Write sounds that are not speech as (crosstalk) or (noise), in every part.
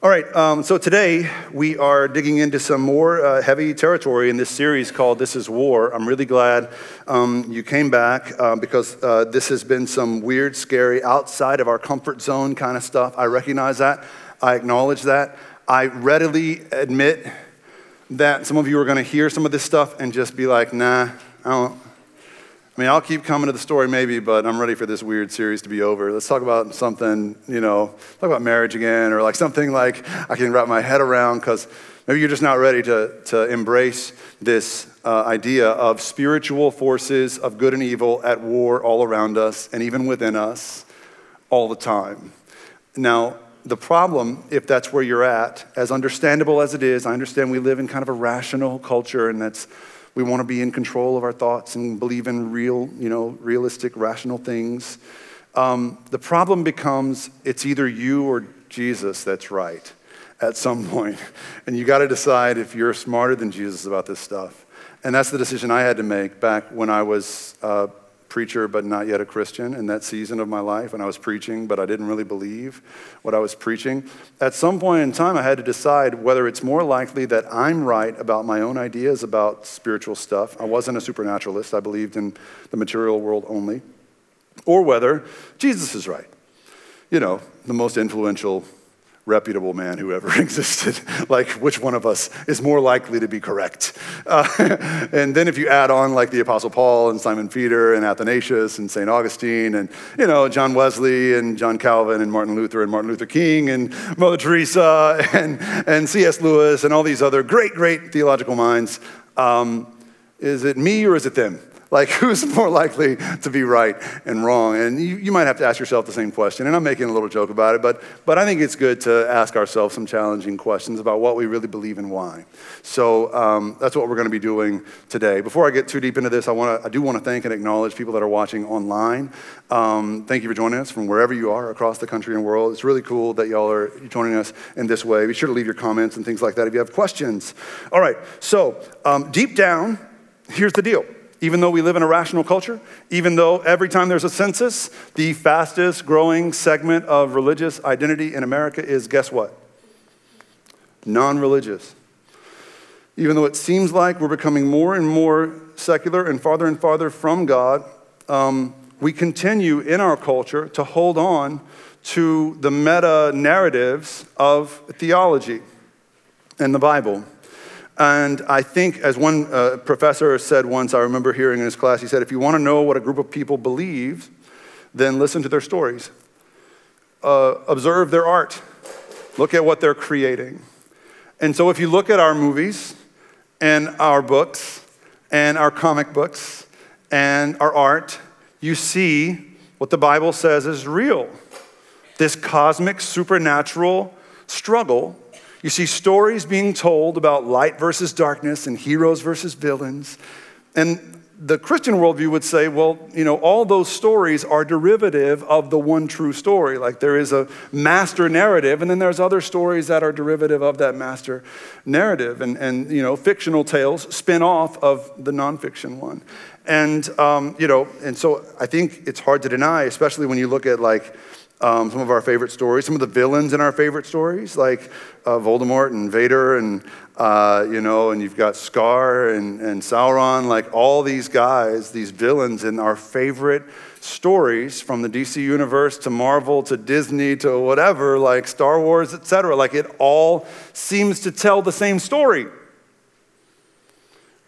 All right, um, so today we are digging into some more uh, heavy territory in this series called This is War. I'm really glad um, you came back uh, because uh, this has been some weird, scary, outside of our comfort zone kind of stuff. I recognize that. I acknowledge that. I readily admit that some of you are going to hear some of this stuff and just be like, nah, I don't, I mean, I'll keep coming to the story maybe, but I'm ready for this weird series to be over. Let's talk about something, you know, talk about marriage again, or like something like I can wrap my head around, because maybe you're just not ready to, to embrace this uh, idea of spiritual forces of good and evil at war all around us and even within us all the time. Now, the problem, if that's where you're at, as understandable as it is, I understand we live in kind of a rational culture, and that's we want to be in control of our thoughts and believe in real, you know, realistic, rational things. Um, the problem becomes it's either you or Jesus that's right at some (laughs) point. And you got to decide if you're smarter than Jesus about this stuff. And that's the decision I had to make back when I was uh, preacher, but not yet a Christian in that season of my life when I was preaching, but I didn't really believe what I was preaching. At some point in time, I had to decide whether it's more likely that I'm right about my own ideas about spiritual stuff. I wasn't a supernaturalist, I believed in the material world only, or whether Jesus is right. You know, the most influential reputable man who ever (laughs) existed. like, which one of us is more likely to be correct? Uh, (laughs) and then if you add on, like, the Apostle Paul and Simon Peter and Athanasius and St. Augustine and, you know, John Wesley and John Calvin and Martin Luther and Martin Luther King and Mother Teresa (laughs) and, and C.S. Lewis and all these other great, great theological minds, um, is it me or is it them? Like, (laughs) who's more likely to be right and wrong? And you, you might have to ask yourself the same question. And I'm making a little joke about it, but, but I think it's good to ask ourselves some challenging questions about what we really believe and why. So um, that's what we're going to be doing today. Before I get too deep into this, I, wanna, I do want to thank and acknowledge people that are watching online. Um, thank you for joining us from wherever you are across the country and world. It's really cool that y'all are joining us in this way. Be sure to leave your comments and things like that if you have questions. All right, so um, deep down, here's the deal even though we live in a rational culture, even though every time there's a census, the fastest growing segment of religious identity in America is guess what? Non religious. Even though it seems like we're becoming more and more secular and farther and farther from God, um, we continue in our culture to hold on to the meta narratives of theology and the Bible. And I think, as one uh, professor said once, I remember hearing in his class, he said, if you want to know what a group of people believe, then listen to their stories. Uh, observe their art. Look at what they're creating. And so, if you look at our movies and our books and our comic books and our art, you see what the Bible says is real this cosmic, supernatural struggle you see stories being told about light versus darkness and heroes versus villains. And the Christian worldview would say, well, you know, all those stories are derivative of the one true story. Like there is a master narrative, and then there's other stories that are derivative of that master narrative. And, and you know, fictional tales spin off of the nonfiction one. And, um, you know, and so I think it's hard to deny, especially when you look at like, um, some of our favorite stories, some of the villains in our favorite stories, like uh, Voldemort and Vader, and uh, you know, and you've got Scar and, and Sauron, like all these guys, these villains in our favorite stories from the DC universe to Marvel to Disney to whatever, like Star Wars, etc. Like it all seems to tell the same story.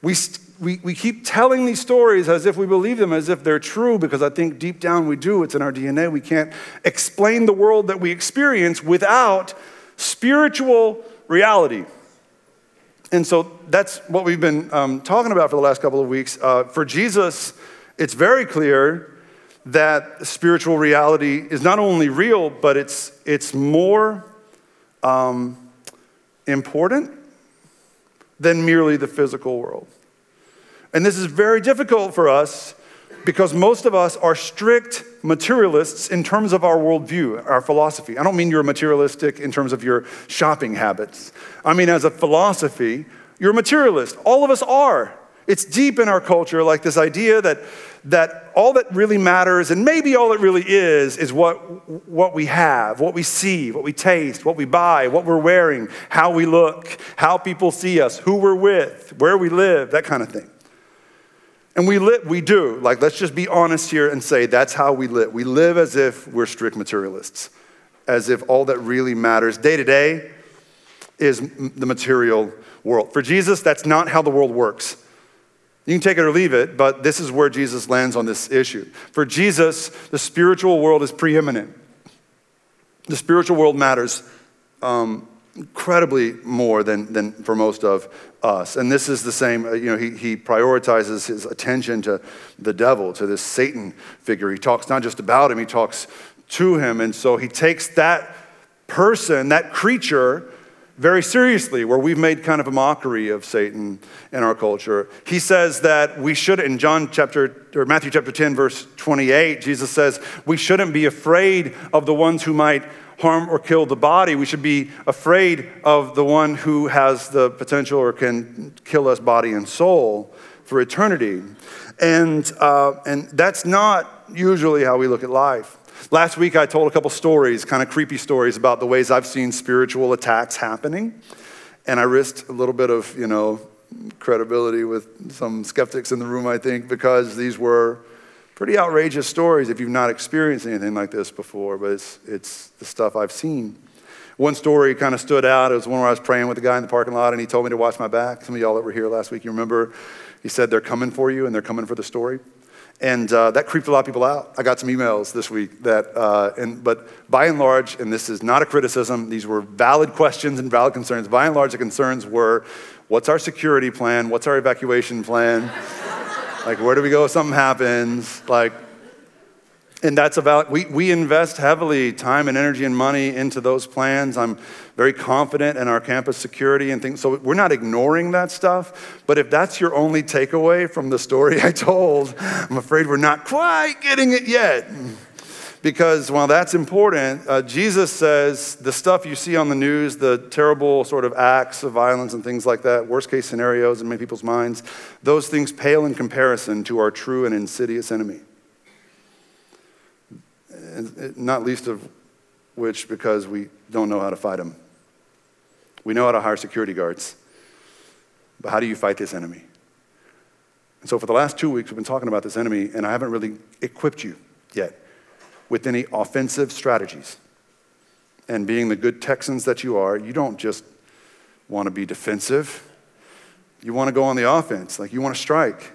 We, we, we keep telling these stories as if we believe them, as if they're true, because I think deep down we do. It's in our DNA. We can't explain the world that we experience without spiritual reality. And so that's what we've been um, talking about for the last couple of weeks. Uh, for Jesus, it's very clear that spiritual reality is not only real, but it's, it's more um, important than merely the physical world. And this is very difficult for us because most of us are strict materialists in terms of our worldview, our philosophy. I don't mean you're materialistic in terms of your shopping habits. I mean, as a philosophy, you're a materialist. All of us are. It's deep in our culture, like this idea that, that all that really matters, and maybe all it really is, is what, what we have, what we see, what we taste, what we buy, what we're wearing, how we look, how people see us, who we're with, where we live, that kind of thing. And we live, we do. Like, let's just be honest here and say that's how we live. We live as if we're strict materialists, as if all that really matters day to day is the material world. For Jesus, that's not how the world works. You can take it or leave it, but this is where Jesus lands on this issue. For Jesus, the spiritual world is preeminent. The spiritual world matters um, incredibly more than, than for most of us. And this is the same, uh, you know, he, he prioritizes his attention to the devil, to this Satan figure. He talks not just about him, he talks to him. And so he takes that person, that creature, very seriously, where we've made kind of a mockery of Satan in our culture. He says that we should, in John chapter, or Matthew chapter 10, verse 28, Jesus says, we shouldn't be afraid of the ones who might harm or kill the body. We should be afraid of the one who has the potential or can kill us body and soul for eternity. And, uh, and that's not usually how we look at life. Last week, I told a couple stories, kind of creepy stories, about the ways I've seen spiritual attacks happening. And I risked a little bit of, you know, credibility with some skeptics in the room, I think, because these were pretty outrageous stories if you've not experienced anything like this before, but it's, it's the stuff I've seen. One story kind of stood out. It was one where I was praying with a guy in the parking lot and he told me to watch my back. Some of y'all that were here last week, you remember, he said, They're coming for you and they're coming for the story. And uh, that creeped a lot of people out. I got some emails this week that, uh, and, but by and large, and this is not a criticism, these were valid questions and valid concerns. By and large, the concerns were what's our security plan? What's our evacuation plan? Like, where do we go if something happens? Like, and that's about, we, we invest heavily time and energy and money into those plans. I'm very confident in our campus security and things. So we're not ignoring that stuff. But if that's your only takeaway from the story (laughs) I told, I'm afraid we're not quite getting it yet. Because while that's important, uh, Jesus says the stuff you see on the news, the terrible sort of acts of violence and things like that, worst case scenarios in many people's minds, those things pale in comparison to our true and insidious enemy not least of which because we don't know how to fight them. We know how to hire security guards, but how do you fight this enemy? And so, for the last two weeks, we've been talking about this enemy, and I haven't really equipped you yet with any offensive strategies. And being the good Texans that you are, you don't just want to be defensive, you want to go on the offense, like you want to strike.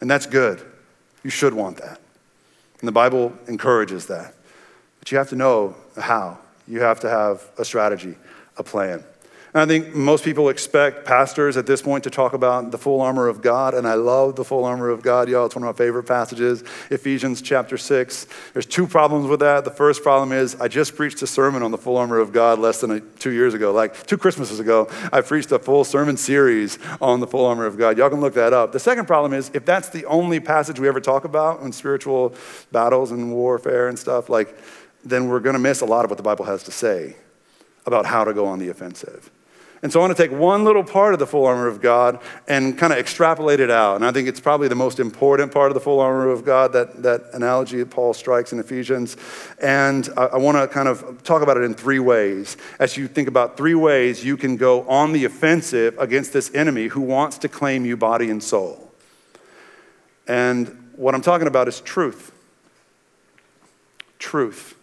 And that's good. You should want that. And the Bible encourages that. But you have to know how. You have to have a strategy, a plan. And I think most people expect pastors at this point to talk about the full armor of God, and I love the full armor of God, y'all. It's one of my favorite passages, Ephesians chapter 6. There's two problems with that. The first problem is I just preached a sermon on the full armor of God less than a, two years ago, like two Christmases ago. I preached a full sermon series on the full armor of God. Y'all can look that up. The second problem is if that's the only passage we ever talk about in spiritual battles and warfare and stuff, like, then we're going to miss a lot of what the Bible has to say about how to go on the offensive. And so I want to take one little part of the full armor of God and kind of extrapolate it out. And I think it's probably the most important part of the full armor of God, that, that analogy that Paul strikes in Ephesians. And I, I want to kind of talk about it in three ways. As you think about three ways you can go on the offensive against this enemy who wants to claim you body and soul. And what I'm talking about is truth. Truth.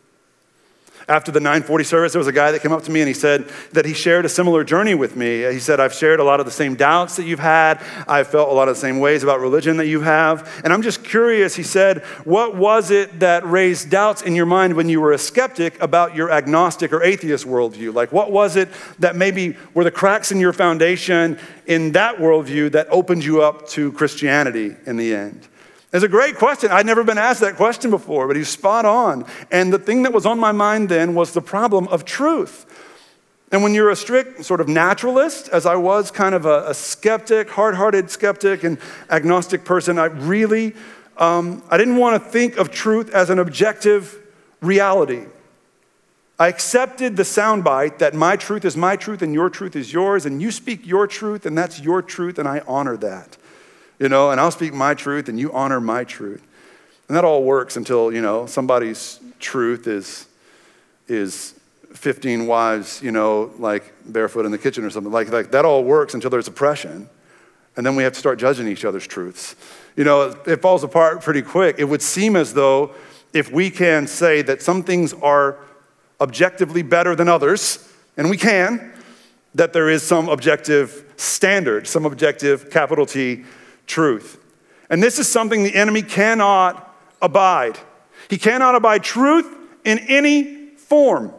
After the 940 service, there was a guy that came up to me and he said that he shared a similar journey with me. He said, I've shared a lot of the same doubts that you've had. I've felt a lot of the same ways about religion that you have. And I'm just curious, he said, what was it that raised doubts in your mind when you were a skeptic about your agnostic or atheist worldview? Like, what was it that maybe were the cracks in your foundation in that worldview that opened you up to Christianity in the end? It's a great question. I'd never been asked that question before, but he's spot on. And the thing that was on my mind then was the problem of truth. And when you're a strict sort of naturalist, as I was kind of a, a skeptic, hard hearted skeptic, and agnostic person, I really, um, I didn't want to think of truth as an objective reality. I accepted the soundbite that my truth is my truth and your truth is yours, and you speak your truth, and that's your truth, and I honor that you know, and I'll speak my truth and you honor my truth. And that all works until, you know, somebody's truth is, is 15 wives, you know, like barefoot in the kitchen or something. Like, like that all works until there's oppression. And then we have to start judging each other's truths. You know, it, it falls apart pretty quick. It would seem as though if we can say that some things are objectively better than others, and we can, that there is some objective standard, some objective capital T truth. And this is something the enemy cannot abide. He cannot abide truth in any form.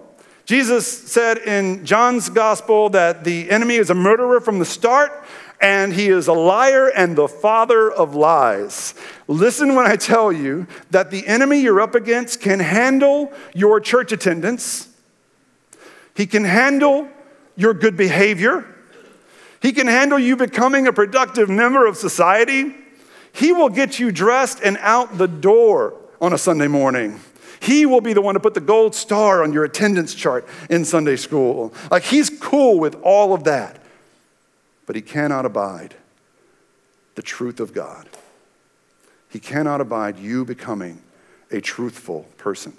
Jesus said in John's gospel that the enemy is a murderer from the start and he is a liar and the father of lies. Listen when I tell you that the enemy you're up against can handle your church attendance, he can handle your good behavior, he can handle you becoming a productive member of society. He will get you dressed and out the door on a Sunday morning. He will be the one to put the gold star on your attendance chart in Sunday school. Like, he's cool with all of that. But he cannot abide the truth of God. He cannot abide you becoming a truthful person.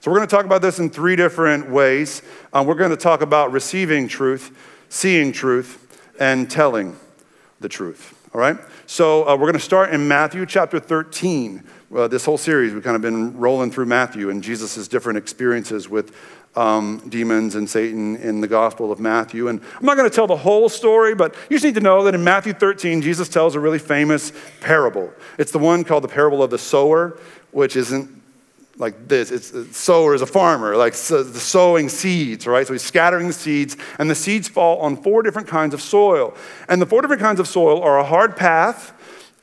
So, we're going to talk about this in three different ways. Um, we're going to talk about receiving truth, seeing truth, and telling the truth. All right? So, uh, we're going to start in Matthew chapter 13. Uh, this whole series, we've kind of been rolling through Matthew and Jesus' different experiences with um, demons and Satan in the Gospel of Matthew. And I'm not going to tell the whole story, but you just need to know that in Matthew 13, Jesus tells a really famous parable. It's the one called the parable of the sower, which isn't like this. It's sower is a farmer, like the sowing seeds, right? So he's scattering the seeds, and the seeds fall on four different kinds of soil. And the four different kinds of soil are a hard path,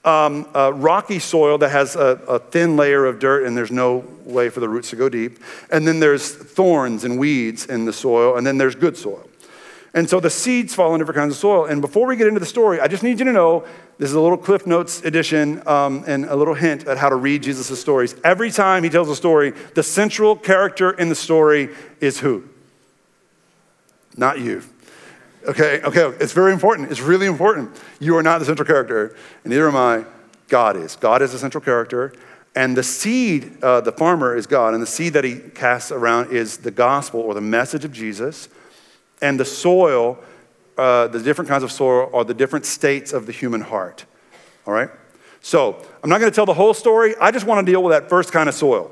um, rocky soil that has a, a, thin layer of dirt and there's no way for the roots to go deep. And then there's thorns and weeds in the soil, and then there's good soil. And so the seeds fall in different kinds of soil. And before we get into the story, I just need you to know this is a little Cliff Notes edition um, and a little hint at how to read Jesus' stories. Every time he tells a story, the central character in the story is who? Not you. Okay, okay, it's very important. It's really important. You are not the central character, and neither am I. God is. God is the central character, and the seed, uh, the farmer is God, and the seed that he casts around is the gospel or the message of Jesus, and the soil, uh, the different kinds of soil are the different states of the human heart. All right? So, I'm not going to tell the whole story. I just want to deal with that first kind of soil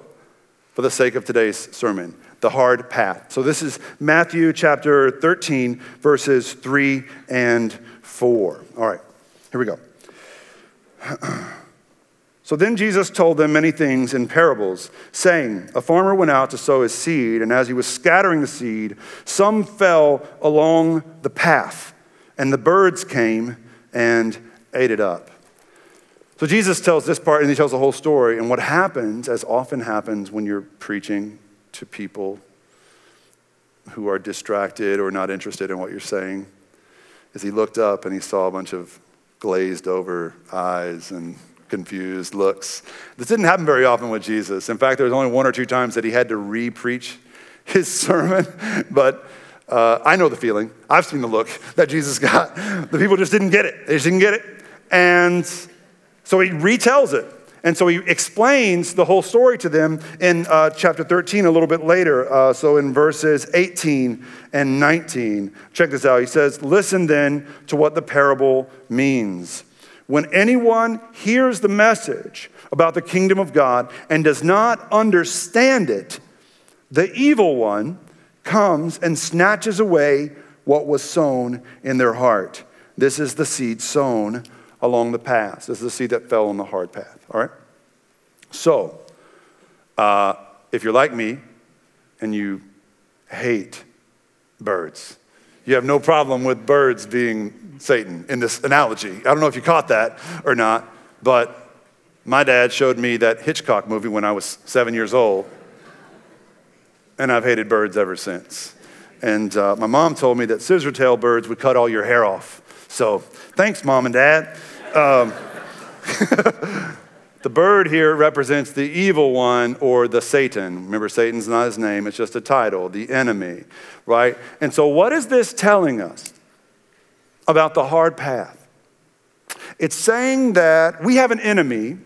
for the sake of today's sermon the hard path. So this is Matthew chapter 13, verses 3 and 4. All right, here we go. (clears throat) So then Jesus told them many things in parables, saying, A farmer went out to sow his seed, and as he was scattering the seed, some fell along the path, and the birds came and ate it up. So Jesus tells this part, and he tells the whole story. And what happens, as often happens when you're preaching to people who are distracted or not interested in what you're saying is he looked up and he saw a bunch of glazed over eyes and confused looks. This didn't happen very often with Jesus. In fact, there was only one or two times that he had to re preach his (laughs) sermon, but uh, I know the feeling. I've seen the look that Jesus got. The people just didn't get it. They just didn't get it. And so he retells it. And so he explains the whole story to them in uh, chapter 13 a little bit later. Uh, so in verses 18 and 19, check this out. He says, Listen then to what the parable means. When anyone hears the message about the kingdom of God and does not understand it, the evil one comes and snatches away what was sown in their heart. This is the seed sown along the path. This is the seed that fell on the hard path. All right? So, uh, if you're like me and you hate birds, you have no problem with birds being Satan in this analogy. I don't know if you caught that or not, but my dad showed me that Hitchcock movie when I was seven years old, and I've hated birds ever since. And uh, my mom told me that scissor tail birds would cut all your hair off. So thanks, mom and dad. Um, (laughs) the bird here represents the evil one or the Satan. Remember, Satan's not his name, it's just a title, the enemy, right? And so, what is this telling us about the hard path? It's saying that we have an enemy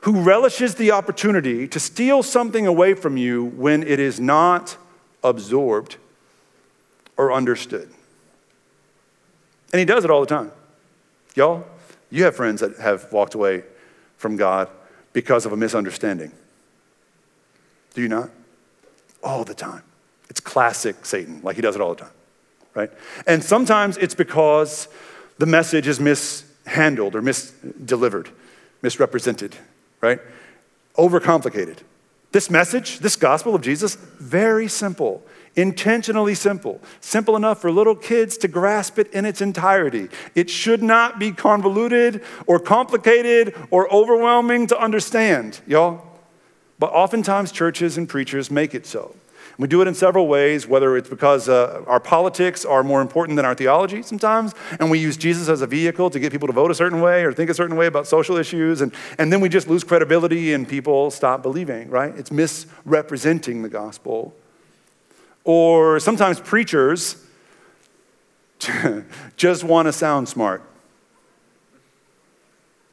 who relishes the opportunity to steal something away from you when it is not absorbed or understood. And he does it all the time. Y'all, you have friends that have walked away from God because of a misunderstanding. Do you not? All the time. It's classic Satan, like he does it all the time, right? And sometimes it's because the message is mishandled or misdelivered, misrepresented, right? Overcomplicated. This message, this gospel of Jesus, very simple, intentionally simple, simple enough for little kids to grasp it in its entirety. It should not be convoluted or complicated or overwhelming to understand, y'all. But oftentimes churches and preachers make it so. We do it in several ways, whether it's because uh, our politics are more important than our theology sometimes, and we use Jesus as a vehicle to get people to vote a certain way or think a certain way about social issues, and, and then we just lose credibility and people stop believing, right? It's misrepresenting the gospel. Or sometimes preachers (laughs) just want to sound smart.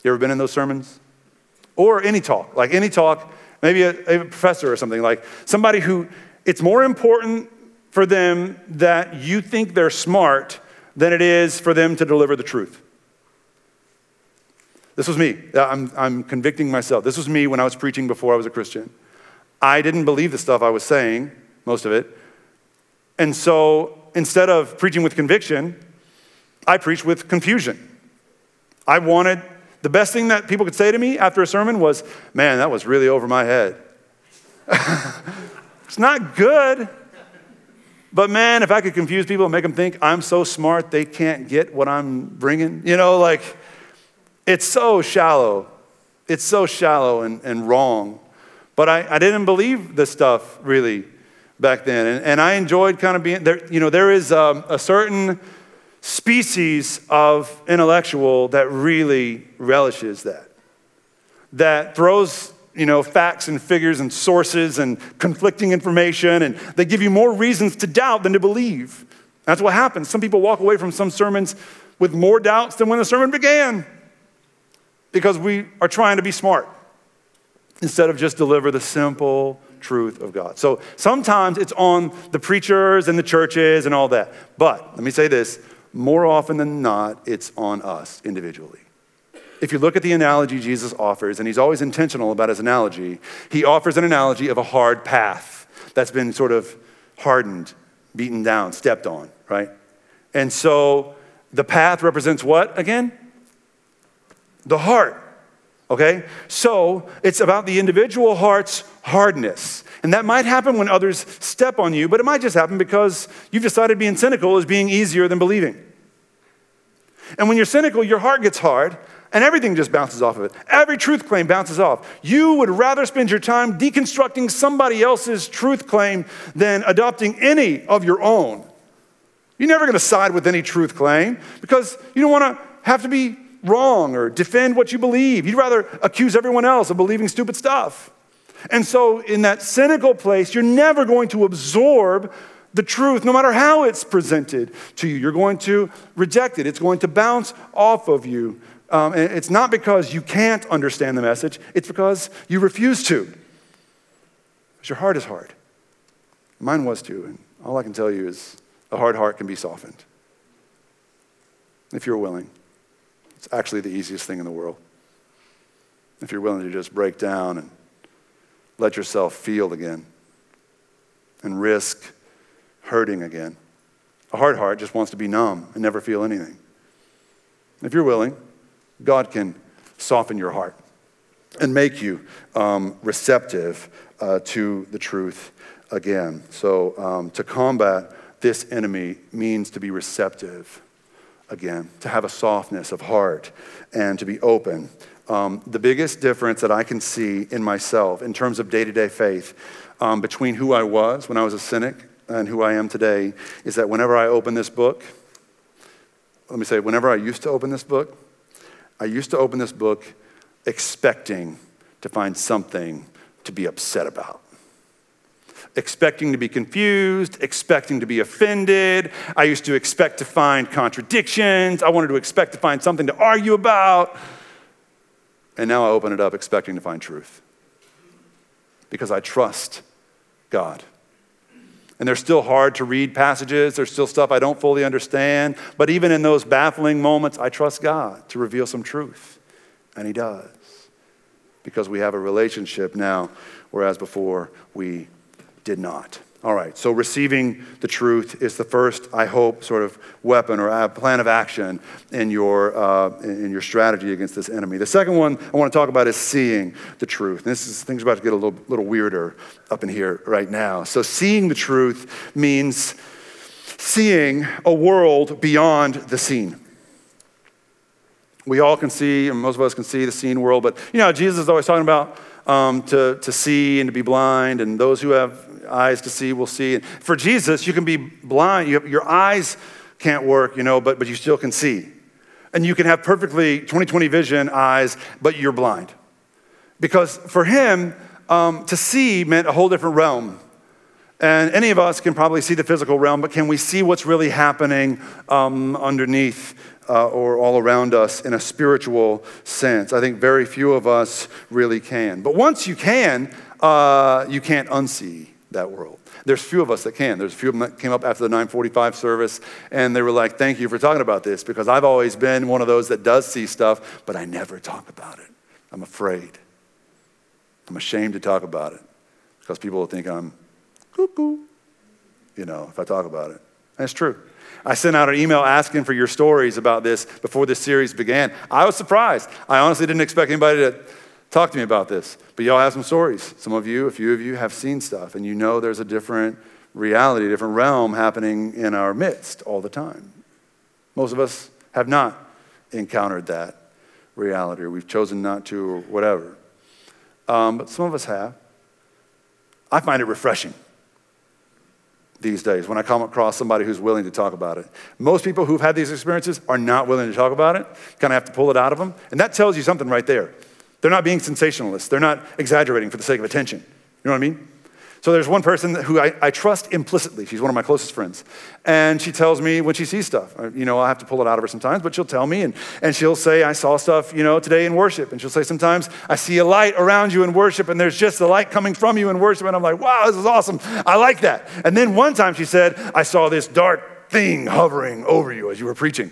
You ever been in those sermons? Or any talk, like any talk, maybe a, a professor or something, like somebody who it's more important for them that you think they're smart than it is for them to deliver the truth. This was me. Uh, I'm, I'm convicting myself. This was me when I was preaching before I was a Christian. I didn't believe the stuff I was saying, most of it. And so instead of preaching with conviction, I preached with confusion. I wanted the best thing that people could say to me after a sermon was, Man, that was really over my head. (laughs) It's not good. But man, if I could confuse people and make them think I'm so smart they can't get what I'm bringing, you know, like it's so shallow. It's so shallow and, and wrong. But I, I didn't believe this stuff really back then. And, and I enjoyed kind of being there. You know, there is um, a certain species of intellectual that really relishes that, that throws you know, facts and figures and sources and conflicting information, and they give you more reasons to doubt than to believe. That's what happens. Some people walk away from some sermons with more doubts than when the sermon began because we are trying to be smart instead of just deliver the simple truth of God. So sometimes it's on the preachers and the churches and all that. But let me say this more often than not, it's on us individually if you look at the analogy Jesus offers, and he's always intentional about his analogy, he offers an analogy of a hard path that's been sort of hardened, beaten down, stepped on, right? And so the path represents what again? The heart. Okay? So it's about the individual heart's hardness. And that might happen when others step on you, but it might just happen because you've decided being cynical is being easier than believing. And when you're cynical, your heart gets hard, and everything just bounces off of it. Every truth claim bounces off. You would rather spend your time deconstructing somebody else's truth claim than adopting any of your own. You're never going to side with any truth claim because you don't want to have to be wrong or defend what you believe. You'd rather accuse everyone else of believing stupid stuff. And so, in that cynical place, you're never going to absorb the truth, no matter how it's presented to you. You're going to reject it, it's going to bounce off of you. Um, and it's not because you can't understand the message, it's because you refuse to. Because your heart is hard. Mine was too. And all I can tell you is a hard heart can be softened if you're willing. It's actually the easiest thing in the world. If you're willing to just break down and let yourself feel again and risk hurting again. A hard heart just wants to be numb and never feel anything. If you're willing, God can soften your heart and make you um, receptive uh, to the truth again. So, um, to combat this enemy means to be receptive again, to have a softness of heart and to be open. Um, the biggest difference that I can see in myself in terms of day to day faith um, between who I was when I was a cynic and who I am today is that whenever I open this book, let me say, whenever I used to open this book, I used to open this book expecting to find something to be upset about. Expecting to be confused, expecting to be offended. I used to expect to find contradictions. I wanted to expect to find something to argue about. And now I open it up expecting to find truth because I trust God. And they're still hard to read passages. There's still stuff I don't fully understand. But even in those baffling moments, I trust God to reveal some truth. And He does. Because we have a relationship now, whereas before we did not. All right, so receiving the truth is the first, I hope, sort of weapon or plan of action in your, uh, in your strategy against this enemy. The second one I want to talk about is seeing the truth. And this is, things about to get a little, little weirder up in here right now. So, seeing the truth means seeing a world beyond the seen. We all can see, and most of us can see the seen world, but you know, Jesus is always talking about um, to, to see and to be blind, and those who have eyes to see will see. And For Jesus, you can be blind. You have, your eyes can't work, you know, but, but you still can see. And you can have perfectly 20/20 vision eyes, but you're blind. Because for him, um, to see meant a whole different realm. And any of us can probably see the physical realm, but can we see what's really happening um, underneath uh, or all around us in a spiritual sense? I think very few of us really can. But once you can, uh, you can't unsee that world. There's few of us that can. There's a few of them that came up after the 945 service and they were like, thank you for talking about this because I've always been one of those that does see stuff, but I never talk about it. I'm afraid. I'm ashamed to talk about it because people will think I'm cuckoo, you know, if I talk about it. It's true. I sent out an email asking for your stories about this before this series began. I was surprised. I honestly didn't expect anybody to Talk to me about this. But y'all have some stories. Some of you, a few of you, have seen stuff, and you know there's a different reality, a different realm happening in our midst all the time. Most of us have not encountered that reality, or we've chosen not to, or whatever. Um, but some of us have. I find it refreshing these days when I come across somebody who's willing to talk about it. Most people who've had these experiences are not willing to talk about it, kind of have to pull it out of them. And that tells you something right there. They're not being sensationalists. They're not exaggerating for the sake of attention. You know what I mean? So there's one person who I, I, trust implicitly. She's one of my closest friends. And she tells me when she sees stuff. Uh, you know, I have to pull it out of her sometimes, but she'll tell me. And, and she'll say, I saw stuff, you know, today in worship. And she'll say, sometimes I see a light around you in worship, and there's just the light coming from you in worship. And I'm like, wow, this is awesome. I like that. And then one time she said, I saw this dark thing hovering over you as you were preaching.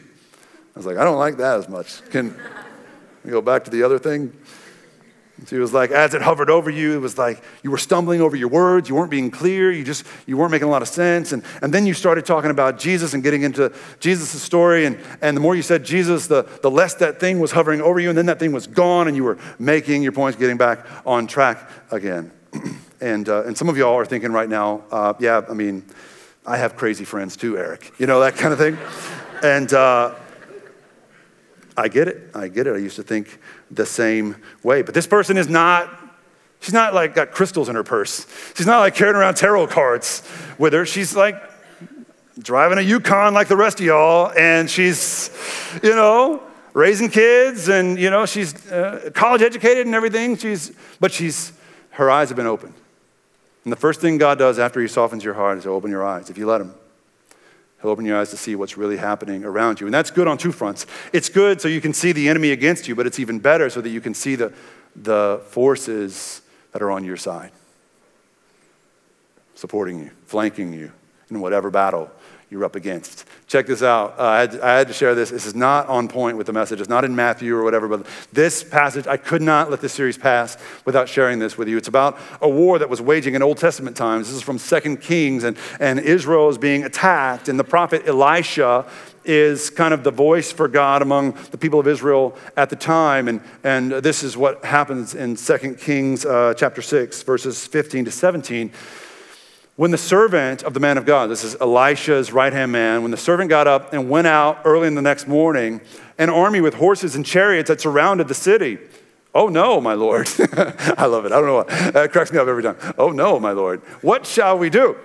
I was like, I don't like that as much. Can we go back to the other thing? She was like, as it hovered over you, it was like you were stumbling over your words. You weren't being clear. You just, you weren't making a lot of sense. And, and then you started talking about Jesus and getting into Jesus' story. And, and the more you said Jesus, the, the less that thing was hovering over you. And then that thing was gone and you were making your points, getting back on track again. (clears throat) and, uh, and some of y'all are thinking right now, uh, yeah, I mean, I have crazy friends too, Eric. You know, that kind of thing. and, uh, I get it. I get it. I used to think the same way. But this person is not, she's not like got crystals in her purse. She's not like carrying around tarot cards with her. She's like driving a Yukon like the rest of y'all, and she's, you know, raising kids, and, you know, she's uh, college educated and everything. She's, but she's, her eyes have been opened. And the first thing God does after He softens your heart is to open your eyes, if you let Him. He'll open your eyes to see what's really happening around you. And that's good on two fronts. It's good so you can see the enemy against you, but it's even better so that you can see the, the forces that are on your side, supporting you, flanking you in whatever battle you're up against. Check this out. Uh, I, had, I, had, to share this. This is not on point with the message. It's not in Matthew or whatever, but this passage, I could not let this series pass without sharing this with you. It's about a war that was waging in Old Testament times. This is from Second Kings, and, and Israel is being attacked, and the prophet Elisha is kind of the voice for God among the people of Israel at the time. And, and this is what happens in Second Kings uh, chapter 6, verses 15 to 17. When the servant of the man of God, this is Elisha's right hand man, when the servant got up and went out early in the next morning, an army with horses and chariots had surrounded the city. Oh no, my Lord. (laughs) I love it. I don't know what. That cracks me up every time. Oh no, my Lord. What shall we do?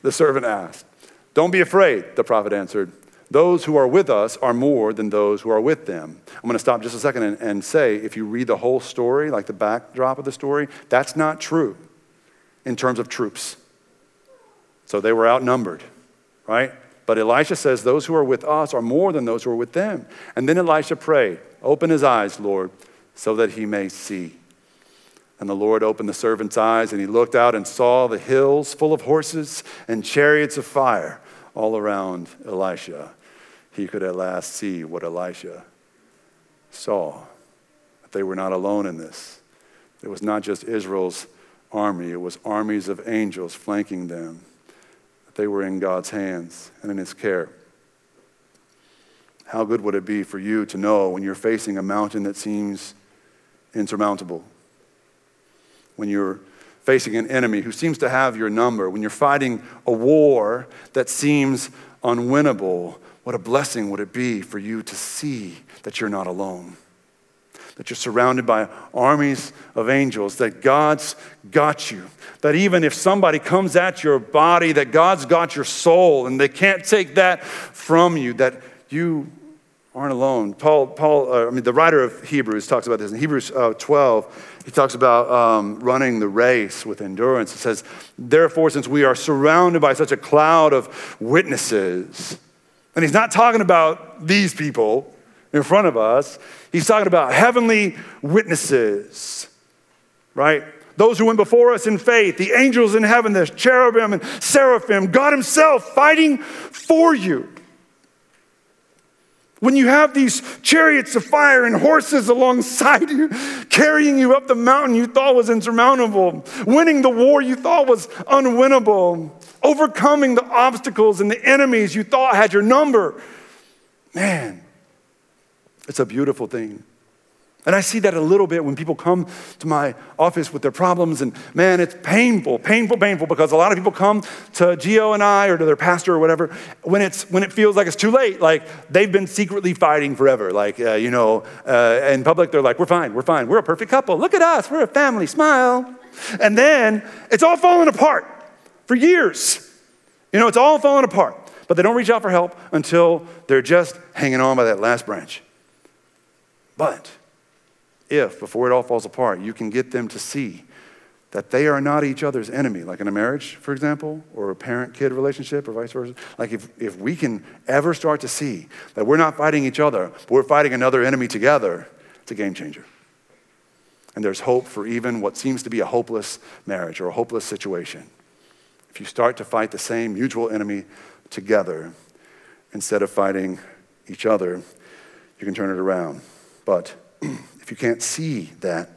The servant asked. Don't be afraid, the prophet answered. Those who are with us are more than those who are with them. I'm going to stop just a second and, and say if you read the whole story, like the backdrop of the story, that's not true in terms of troops. So they were outnumbered, right? But Elisha says, Those who are with us are more than those who are with them. And then Elisha prayed, Open his eyes, Lord, so that he may see. And the Lord opened the servant's eyes, and he looked out and saw the hills full of horses and chariots of fire all around Elisha. He could at last see what Elisha saw. That they were not alone in this. It was not just Israel's army, it was armies of angels flanking them. They were in God's hands and in his care. How good would it be for you to know when you're facing a mountain that seems insurmountable? when you're facing an enemy who seems to have your number, when you're fighting a war that seems unwinnable, what a blessing would it be for you to see that you're not alone? That you're surrounded by armies of angels, that God's got you. That even if somebody comes at your body, that God's got your soul and they can't take that from you, that you aren't alone. Paul, Paul uh, I mean, the writer of Hebrews talks about this in Hebrews uh, 12. He talks about um, running the race with endurance. He says, Therefore, since we are surrounded by such a cloud of witnesses, and he's not talking about these people in front of us, he's talking about heavenly witnesses, right? Those who went before us in faith, the angels in heaven, the cherubim and seraphim, God Himself fighting for you. When you have these chariots of fire and horses alongside (laughs) you, carrying you up the mountain you thought was insurmountable, winning the war you thought was unwinnable, overcoming the obstacles and the enemies you thought had your number, man, it's a beautiful thing. And I see that a little bit when people come to my office with their problems, and man, it's painful, painful, painful, because a lot of people come to Geo and I or to their pastor or whatever when, it's, when it feels like it's too late, like they've been secretly fighting forever. Like, uh, you know, uh, in public, they're like, we're fine, we're fine, we're a perfect couple. Look at us, we're a family, smile. And then it's all falling apart for years. You know, it's all falling apart, but they don't reach out for help until they're just hanging on by that last branch. But, if, before it all falls apart, you can get them to see that they are not each other's enemy, like in a marriage, for example, or a parent kid relationship, or vice versa. Like if, if we can ever start to see that we're not fighting each other, but we're fighting another enemy together, it's a game changer. And there's hope for even what seems to be a hopeless marriage or a hopeless situation. If you start to fight the same mutual enemy together instead of fighting each other, you can turn it around. But if you can't see that,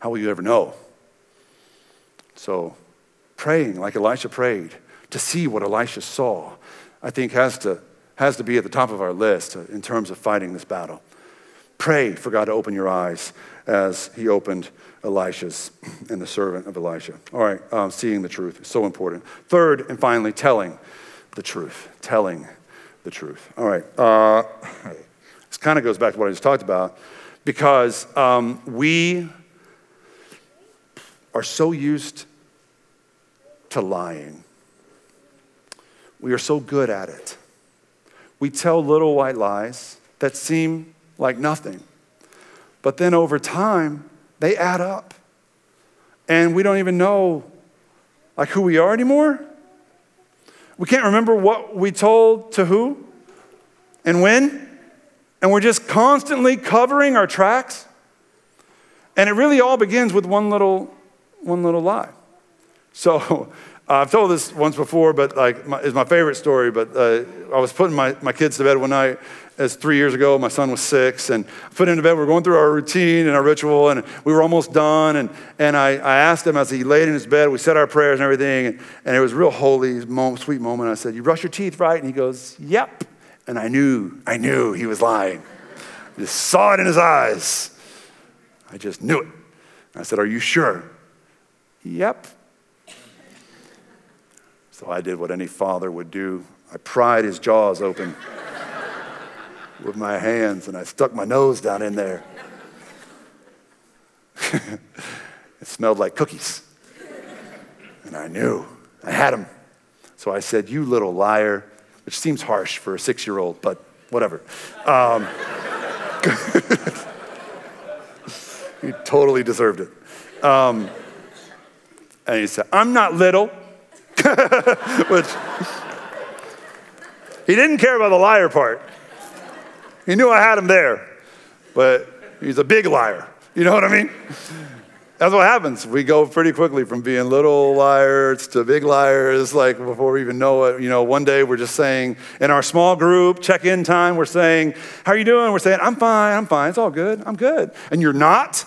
how will you ever know? So, praying like Elisha prayed to see what Elisha saw, I think has to, has to be at the top of our list in terms of fighting this battle. Pray for God to open your eyes as he opened Elisha's and the servant of Elisha. All right, um, seeing the truth is so important. Third and finally, telling the truth. Telling the truth. All right. Uh, kind of goes back to what I just talked about because um, we are so used to lying. We are so good at it. We tell little white lies that seem like nothing. But then over time, they add up. And we don't even know like who we are anymore. We can't remember what we told to who and when and we're just constantly covering our tracks. And it really all begins with one little, one little lie. So (laughs) I've told this once before, but like my, it's my favorite story. But uh, I was putting my, my kids to bed one night. As three years ago, my son was six, and I put him to bed. We are going through our routine and our ritual, and we were almost done. And, and I, I asked him as he laid in his bed, we said our prayers and everything, and, and it was a real holy, sweet moment. I said, "You brush your teeth, right?" And he goes, "Yep." And I knew, I knew he was lying. I just saw it in his eyes. I just knew it. I said, Are you sure? Yep. So I did what any father would do. I pried his jaws open (laughs) with my hands and I stuck my nose down in there. (laughs) it smelled like cookies. And I knew I had him. So I said, You little liar which seems harsh for a six year old, but whatever. Um, (laughs) he totally deserved it. Um, and he said, I'm not little, (laughs) which he didn't care about the liar part. He knew I had him there, but He's a big liar. You know what I mean? That's what happens. We go pretty quickly from being little liars to big liars, like before we even know it. You know, one day we're just saying in our small group, check in time, we're saying, How are you doing? We're saying, I'm fine, I'm fine, it's all good, I'm good. And you're not.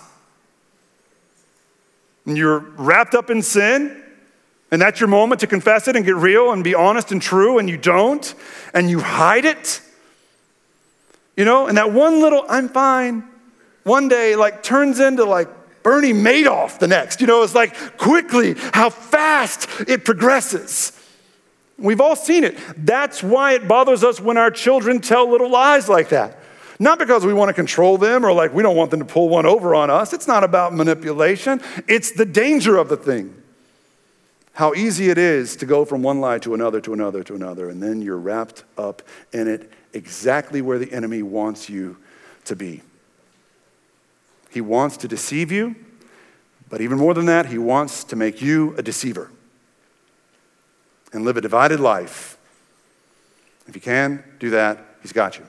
And you're wrapped up in sin, and that's your moment to confess it and get real and be honest and true, and you don't, and you hide it. You know, and that one little, I'm fine, one day like turns into like Bernie Madoff the next. You know, it's like quickly how fast it progresses. We've all seen it. That's why it bothers us when our children tell little lies like that. Not because we want to control them or like we don't want them to pull one over on us. It's not about manipulation, it's the danger of the thing. How easy it is to go from one lie to another, to another, to another, and then you're wrapped up in it exactly where the enemy wants you to be. He wants to deceive you, but even more than that, he wants to make you a deceiver and live a divided life. If you can do that, he's got you.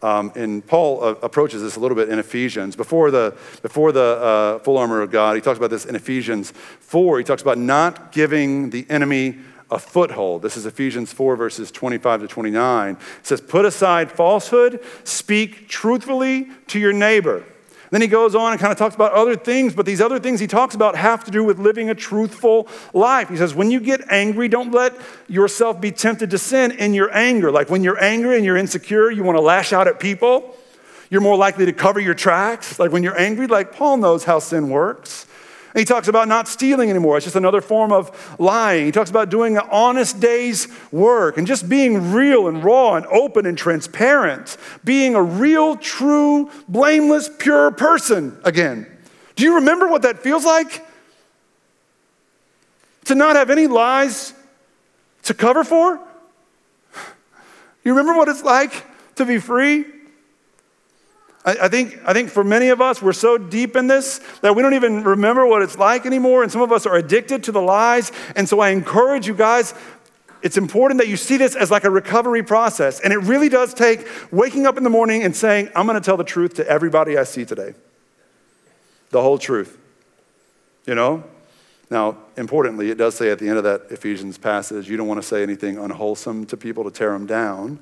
Um, and Paul uh, approaches this a little bit in Ephesians. Before the, before the uh, full armor of God, he talks about this in Ephesians 4. He talks about not giving the enemy a foothold. This is Ephesians 4, verses 25 to 29. It says, Put aside falsehood, speak truthfully to your neighbor then he goes on and kind of talks about other things, but these other things he talks about have to do with living a truthful life. He says, when you get angry, don't let yourself be tempted to sin in your anger. Like when you're angry and you're insecure, you want to lash out at people, you're more likely to cover your tracks. Like when you're angry, like Paul knows how sin works. He talks about not stealing anymore. It's just another form of lying. He talks about doing an honest day's work and just being real and raw and open and transparent, being a real, true, blameless, pure person again. Do you remember what that feels like? To not have any lies to cover for? You remember what it's like to be free? I, think, I think for many of us, we're so deep in this that we don't even remember what it's like anymore. And some of us are addicted to the lies. And so I encourage you guys, it's important that you see this as like a recovery process. And it really does take waking up in the morning and saying, I'm going to tell the truth to everybody I see today. The whole truth. You know? Now, importantly, it does say at the end of that Ephesians passage, you don't want to say anything unwholesome to people to tear them down.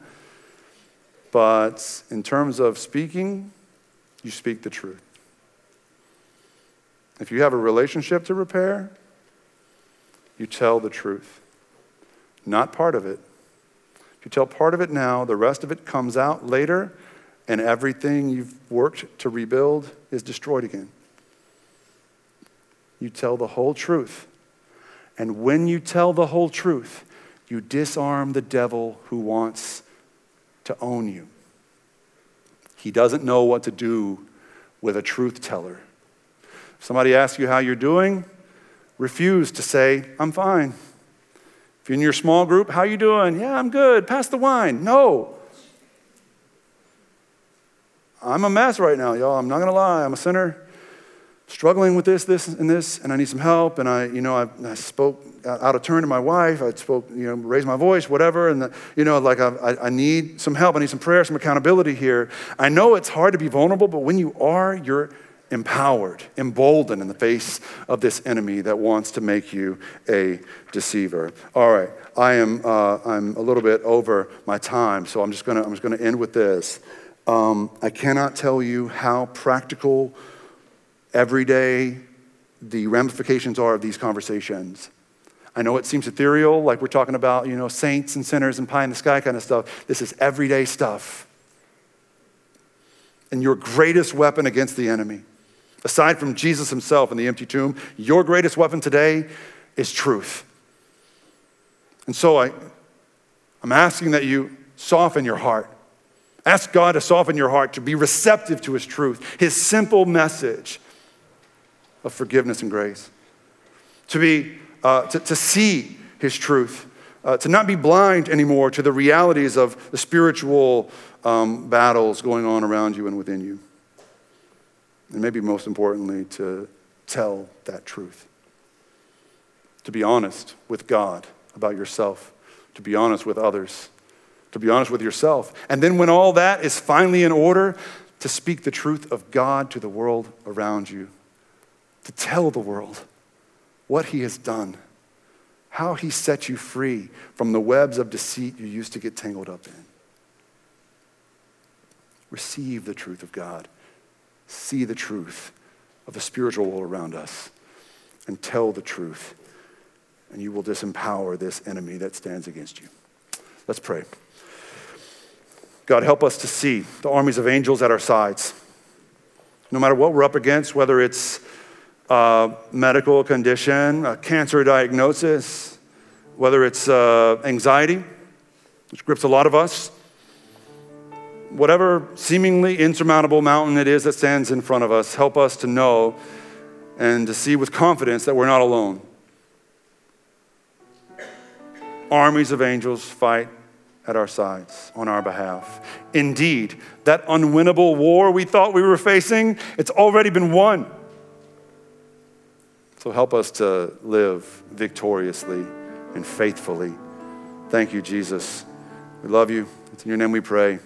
But in terms of speaking, you speak the truth. If you have a relationship to repair, you tell the truth, not part of it. If you tell part of it now, the rest of it comes out later, and everything you've worked to rebuild is destroyed again. You tell the whole truth. And when you tell the whole truth, you disarm the devil who wants to own you. He doesn't know what to do with a truth teller. If somebody asks you how you're doing, refuse to say, I'm fine. If you're in your small group, how you doing? Yeah, I'm good. Pass the wine. No. I'm a mess right now, y'all. I'm not going to lie. I'm a sinner struggling with this, this, and this, and I need some help. And I, you know, I, I spoke out of turn to my wife. I spoke, you know, raised my voice, whatever. And, the, you know, like I, I need some help. I need some prayer, some accountability here. I know it's hard to be vulnerable, but when you are, you're empowered, emboldened in the face of this enemy that wants to make you a deceiver. All right, I am, uh, I'm a little bit over my time, so I'm just gonna, I'm just gonna end with this. Um, I cannot tell you how practical every day the ramifications are of these conversations. I know it seems ethereal, like we're talking about, you know, saints and sinners and pie in the sky kind of stuff. This is everyday stuff. And your greatest weapon against the enemy, aside from Jesus himself in the empty tomb, your greatest weapon today is truth. And so I, I'm asking that you soften your heart. Ask God to soften your heart, to be receptive to his truth, his simple message of forgiveness and grace. To be uh, to, to see his truth, uh, to not be blind anymore to the realities of the spiritual um, battles going on around you and within you. And maybe most importantly, to tell that truth. To be honest with God about yourself, to be honest with others, to be honest with yourself. And then when all that is finally in order, to speak the truth of God to the world around you, to tell the world what He has done, how He set you free from the webs of deceit you used to get tangled up in. Receive the truth of God, see the truth of the spiritual world around us, and tell the truth, and you will disempower this enemy that stands against you. Let's pray. God, help us to see the armies of angels at our sides. No matter what we're up against, whether it's a medical condition, a cancer diagnosis, whether it's uh, anxiety, which grips a lot of us, whatever seemingly insurmountable mountain it is that stands in front of us, help us to know and to see with confidence that we're not alone. Armies of angels fight at our sides on our behalf. Indeed, that unwinnable war we thought we were facing, it's already been won. So help us to live victoriously and faithfully. Thank you, Jesus. We love you. It's in your name we pray.